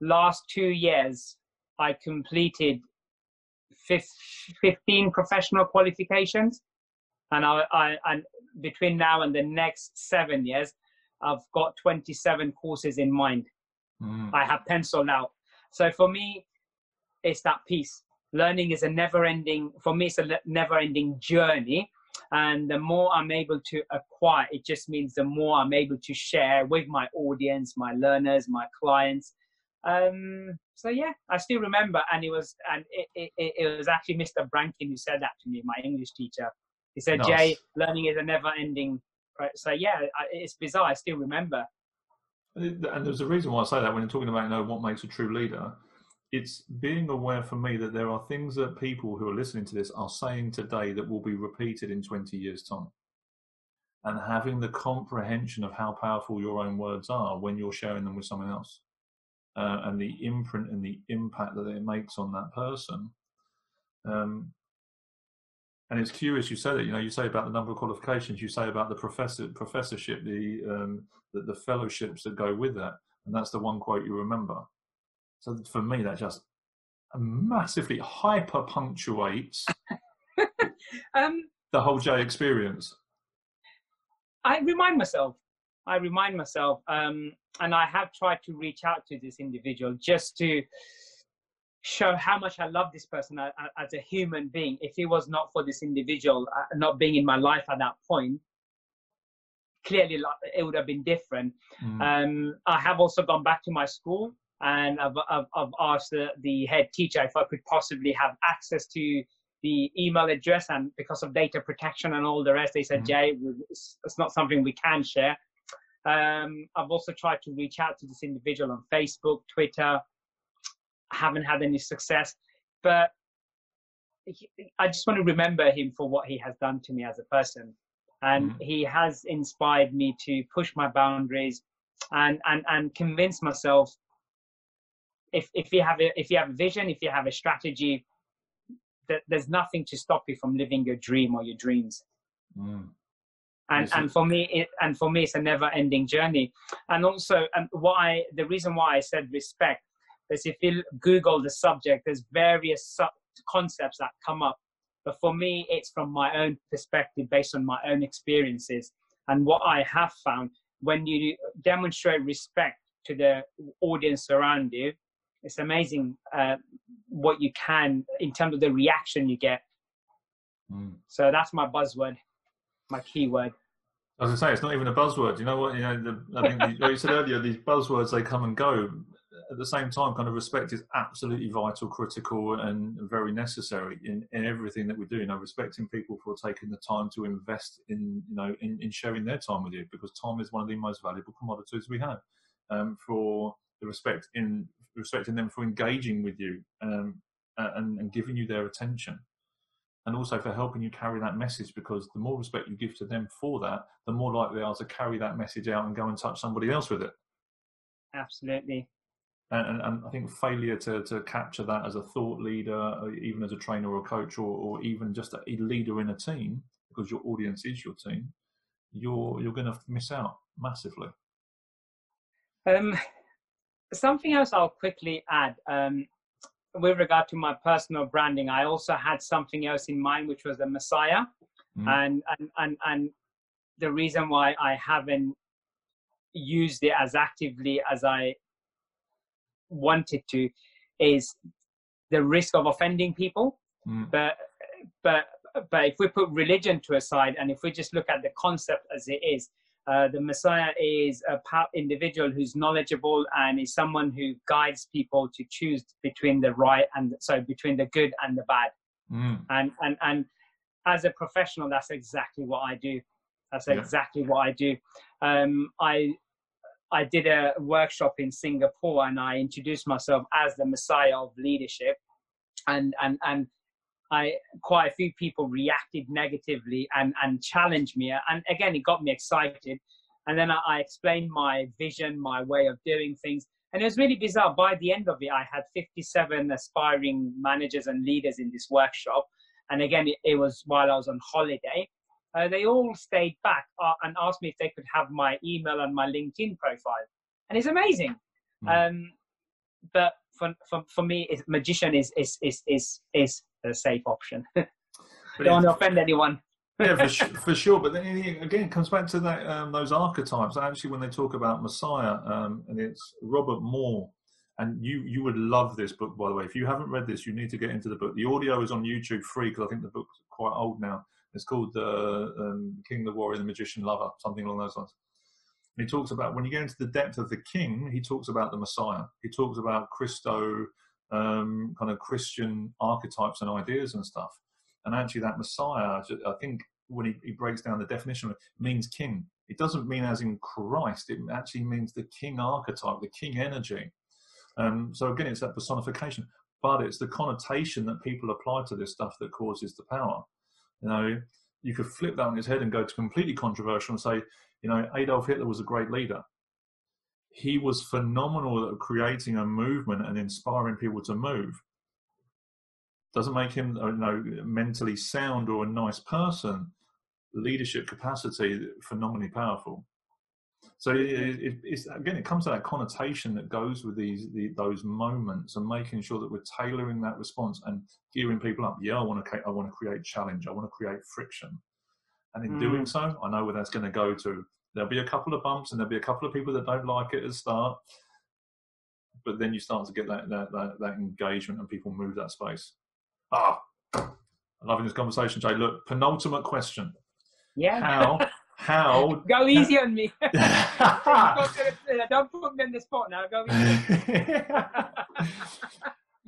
last two years, I completed 15 professional qualifications, and I, I and between now and the next seven years, I've got 27 courses in mind. Mm. I have penciled out. So for me, it's that piece. Learning is a never ending, for me, it's a never ending journey. And the more I'm able to acquire, it just means the more I'm able to share with my audience, my learners, my clients. Um, so yeah, I still remember, and it was, and it, it, it was actually Mr. Brankin who said that to me, my English teacher. He said, nice. "Jay, learning is a never-ending Right. So yeah, it's bizarre. I still remember. And there's a reason why I say that when you're talking about you know what makes a true leader. It's being aware for me that there are things that people who are listening to this are saying today that will be repeated in 20 years' time. And having the comprehension of how powerful your own words are when you're sharing them with someone else, uh, and the imprint and the impact that it makes on that person, um, and it's curious you say that. You know, you say about the number of qualifications, you say about the professor professorship, the um, the, the fellowships that go with that, and that's the one quote you remember. So for me, that just massively hyper punctuates um, the whole Jay experience? I remind myself. I remind myself, um, and I have tried to reach out to this individual just to show how much I love this person as, as a human being. If it was not for this individual uh, not being in my life at that point, clearly it would have been different. Mm. Um, I have also gone back to my school and I've, I've, I've asked the, the, head teacher if I could possibly have access to the email address and because of data protection and all the rest they said mm. jay it's, it's, not something we can share um, i've also tried to reach out to this individual on facebook twitter haven't had any success but he, i just want to remember him for what he has done to me as a person and mm. he has inspired me to push my boundaries and and and convince myself if if you have a if you have a vision if you have a strategy that there's nothing to stop you from living your dream or your dreams mm. and and for me it, and for me it's a never ending journey and also and why the reason why i said respect is if you google the subject there's various sub concepts that come up but for me it's from my own perspective based on my own experiences and what i have found when you demonstrate respect to the audience around you it's amazing uh, what you can in terms of the reaction you get. Mm. So that's my buzzword, my keyword. As I say, it's not even a buzzword. You know what? You know, the, I think the, like you said earlier, these buzzwords they come and go. At the same time, kind of respect is absolutely vital, critical, and very necessary in, in everything that we do. You know, respecting people for taking the time to invest in, you know, in, in sharing their time with you, because time is one of the most valuable commodities we have. Um, for the respect in respecting them for engaging with you um, and, and giving you their attention and also for helping you carry that message because the more respect you give to them for that the more likely they are to carry that message out and go and touch somebody else with it absolutely and, and, i think failure to, to capture that as a thought leader even as a trainer or a coach or, or even just a leader in a team because your audience is your team you're you're going to miss out massively um something else I'll quickly add um, with regard to my personal branding. I also had something else in mind, which was the Messiah, mm. and, and and and the reason why I haven't used it as actively as I wanted to is the risk of offending people. Mm. But but but if we put religion to aside and if we just look at the concept as it is, uh, the Messiah is a individual who's knowledgeable and is someone who guides people to choose between the right and so between the good and the bad. Mm. And and and as a professional, that's exactly what I do. That's yeah. exactly what I do. Um, I I did a workshop in Singapore and I introduced myself as the Messiah of leadership, and and and I quite a few people reacted negatively and and challenged me. And again, it got me excited. And then I, I explained my vision, my way of doing things, and it was really bizarre. By the end of it, I had 57 aspiring managers and leaders in this workshop. And again, it, it was while I was on holiday. Uh, they all stayed back uh, and asked me if they could have my email and my LinkedIn profile. And it's amazing. Mm. Um, but for, for, for me, magician is, is, is, is, is a safe option. Don't want to offend anyone. yeah, for, sure, for sure. But then again, it comes back to that um, those archetypes. Actually, when they talk about Messiah, um, and it's Robert Moore, and you you would love this book, by the way. If you haven't read this, you need to get into the book. The audio is on YouTube free because I think the book's quite old now. It's called uh, um, King, the Warrior, the Magician, Lover, something along those lines. And he talks about when you get into the depth of the King, he talks about the Messiah. He talks about Christo um, kind of Christian archetypes and ideas and stuff. And actually, that Messiah, I think, when he, he breaks down the definition, means king. It doesn't mean as in Christ. It actually means the king archetype, the king energy. Um, so again, it's that personification, but it's the connotation that people apply to this stuff that causes the power. You know, you could flip that on his head and go to completely controversial and say, you know, Adolf Hitler was a great leader he was phenomenal at creating a movement and inspiring people to move. Doesn't make him uh, you know, mentally sound or a nice person. Leadership capacity, phenomenally powerful. So it, it, it's again, it comes to that connotation that goes with these the, those moments and making sure that we're tailoring that response and gearing people up. Yeah, I want to I want to create challenge. I want to create friction, and in mm. doing so, I know where that's going to go to. There'll be a couple of bumps, and there'll be a couple of people that don't like it at the start. But then you start to get that that, that, that engagement, and people move that space. Ah, I'm loving this conversation, Jay. Look, penultimate question. Yeah. How how go easy on me. don't put me in the spot now. Go easy.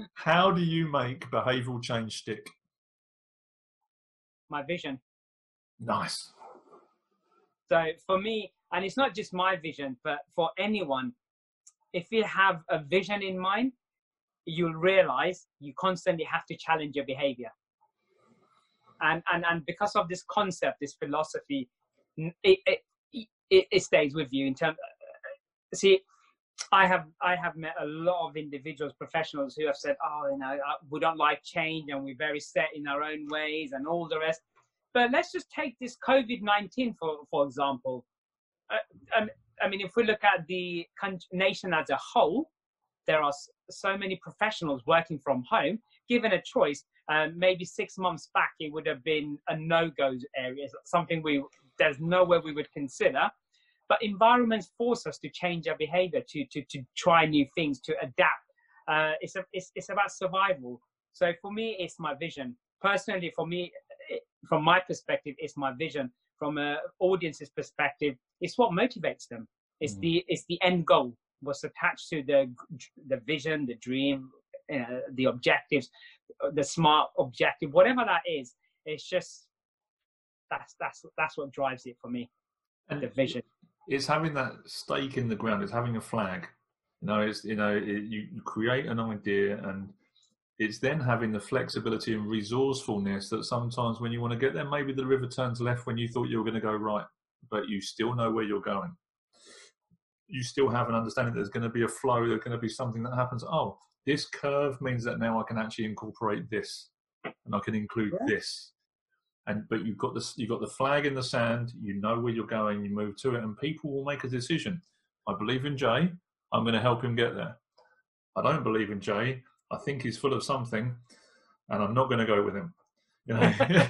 how do you make behavioural change stick? My vision. Nice. So for me, and it's not just my vision, but for anyone, if you have a vision in mind, you'll realize you constantly have to challenge your behavior. And, and, and because of this concept, this philosophy, it, it, it, stays with you in terms uh, see I have I have met a lot of individuals, professionals who have said, "Oh, you know, we don't like change, and we're very set in our own ways, and all the rest." But let's just take this COVID nineteen for for example. Uh, um, I mean, if we look at the nation as a whole, there are so many professionals working from home. Given a choice, um, maybe six months back, it would have been a no-go area, something we there's nowhere we would consider. But environments force us to change our behavior, to, to, to try new things, to adapt. Uh, it's, a, it's, it's about survival. So for me, it's my vision. Personally, for me, from my perspective, it's my vision. From an audience's perspective, it's what motivates them. It's mm. the it's the end goal. What's attached to the the vision, the dream, uh, the objectives, the smart objective, whatever that is. It's just that's that's that's what drives it for me. And the vision. It's having that stake in the ground. It's having a flag. You know, it's you know, it, you create an idea, and it's then having the flexibility and resourcefulness that sometimes when you want to get there, maybe the river turns left when you thought you were going to go right, but you still know where you're going. You still have an understanding that there's going to be a flow. There's going to be something that happens. Oh, this curve means that now I can actually incorporate this, and I can include yeah. this and but you've got this you've got the flag in the sand you know where you're going you move to it and people will make a decision. I believe in jay i'm going to help him get there. I don't believe in jay i think he's full of something and i'm not going to go with him you know?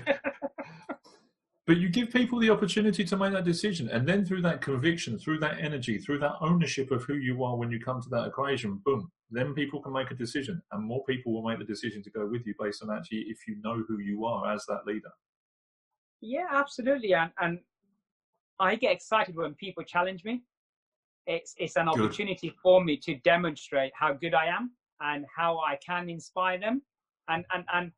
but you give people the opportunity to make that decision and then through that conviction through that energy through that ownership of who you are when you come to that equation boom then people can make a decision and more people will make the decision to go with you based on actually if you know who you are as that leader yeah, absolutely. And, and I get excited when people challenge me. It's, it's an opportunity good. for me to demonstrate how good I am and how I can inspire them. And, and, and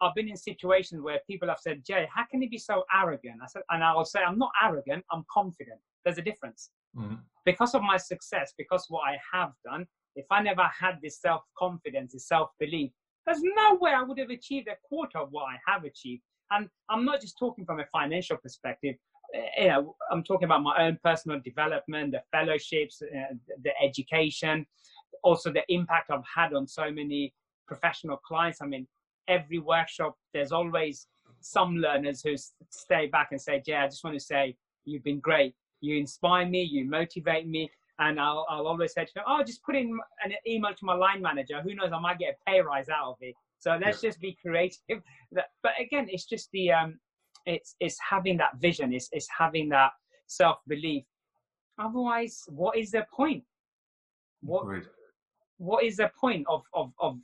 I've been in situations where people have said, Jay, how can you be so arrogant? I said, and I will say, I'm not arrogant, I'm confident. There's a difference. Mm-hmm. Because of my success, because what I have done, if I never had this self confidence, this self belief, there's no way I would have achieved a quarter of what I have achieved. And I'm not just talking from a financial perspective. Eh, you know, I'm talking about my own personal development, the fellowships, uh, the education, also the impact I've had on so many professional clients. I mean, every workshop, there's always some learners who stay back and say, "Yeah, I just want to say you've been great. You inspire me. You motivate me." And I'll, I'll always say to them, "Oh, just put in an email to my line manager. Who knows? I might get a pay rise out of it." So let's yeah. just be creative. But again, it's just the um, it's it's having that vision. It's it's having that self belief. Otherwise, what is the point? What what is the point of of of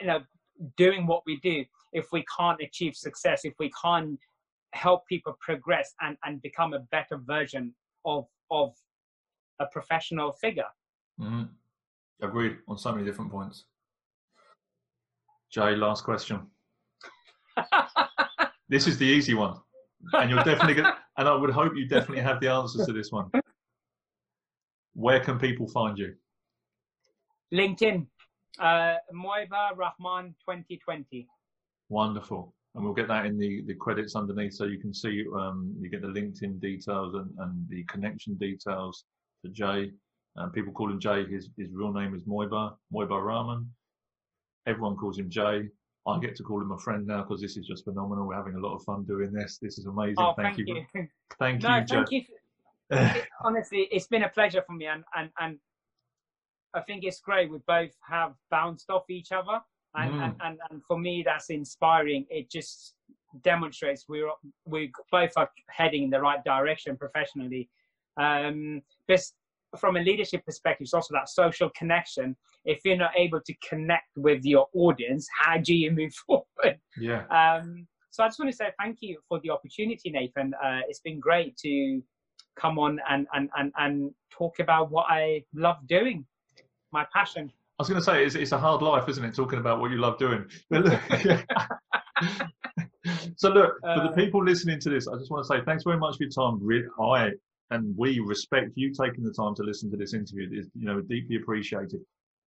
you know doing what we do if we can't achieve success? If we can't help people progress and and become a better version of of a professional figure. Mm-hmm. Agreed on so many different points. Jay, last question. this is the easy one, and you're definitely gonna, and I would hope you definitely have the answers to this one. Where can people find you? LinkedIn, uh, Moiba Rahman 2020. Wonderful. And we'll get that in the, the credits underneath so you can see, um, you get the LinkedIn details and, and the connection details for Jay. Um, people call him Jay. His, his real name is Moiba, Moiba Rahman. Everyone calls him Jay. I get to call him a friend now because this is just phenomenal. We're having a lot of fun doing this. This is amazing. Oh, thank, thank you. you. Thank no, you, thank Jay. you. it, honestly, it's been a pleasure for me, and and and I think it's great. We both have bounced off each other, and mm. and, and and for me, that's inspiring. It just demonstrates we're we both are heading in the right direction professionally. Um, just from a leadership perspective, it's also that social connection. If you're not able to connect with your audience, how do you move forward? Yeah. Um, so I just want to say thank you for the opportunity, Nathan. Uh, it's been great to come on and, and, and, and talk about what I love doing, my passion. I was going to say, it's, it's a hard life, isn't it? Talking about what you love doing. so look, for the uh, people listening to this, I just want to say thanks very much for your time. I and we respect you taking the time to listen to this interview. It's, you know, deeply appreciated.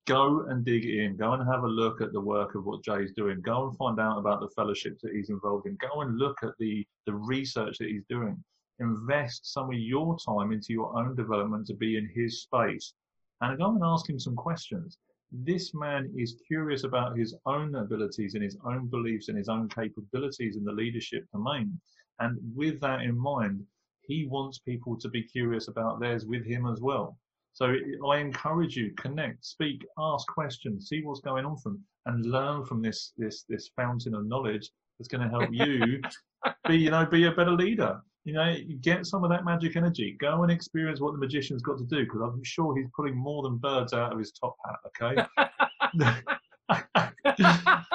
Go and dig in. Go and have a look at the work of what Jay's doing. Go and find out about the fellowships that he's involved in. Go and look at the the research that he's doing. Invest some of your time into your own development to be in his space, and go and ask him some questions. This man is curious about his own abilities and his own beliefs and his own capabilities in the leadership domain. And with that in mind, he wants people to be curious about theirs with him as well. So I encourage you, connect, speak, ask questions, see what's going on from, and learn from this this this fountain of knowledge that's going to help you be you know be a better leader. You know, get some of that magic energy. Go and experience what the magician's got to do because I'm sure he's pulling more than birds out of his top hat. Okay.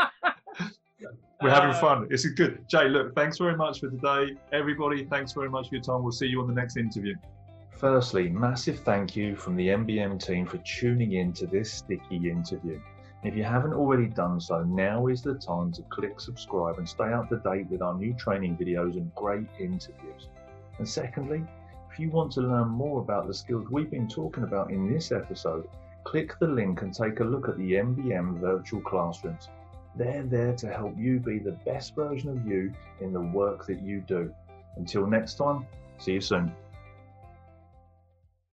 We're having uh, fun. It's good. Jay, look, thanks very much for today. Everybody, thanks very much for your time. We'll see you on the next interview. Firstly, massive thank you from the MBM team for tuning in to this sticky interview. If you haven't already done so, now is the time to click subscribe and stay up to date with our new training videos and great interviews. And secondly, if you want to learn more about the skills we've been talking about in this episode, click the link and take a look at the MBM virtual classrooms. They're there to help you be the best version of you in the work that you do. Until next time, see you soon.